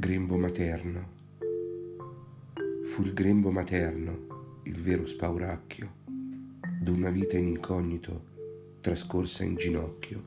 Grembo materno. Fu il grembo materno il vero spauracchio d'una vita in incognito trascorsa in ginocchio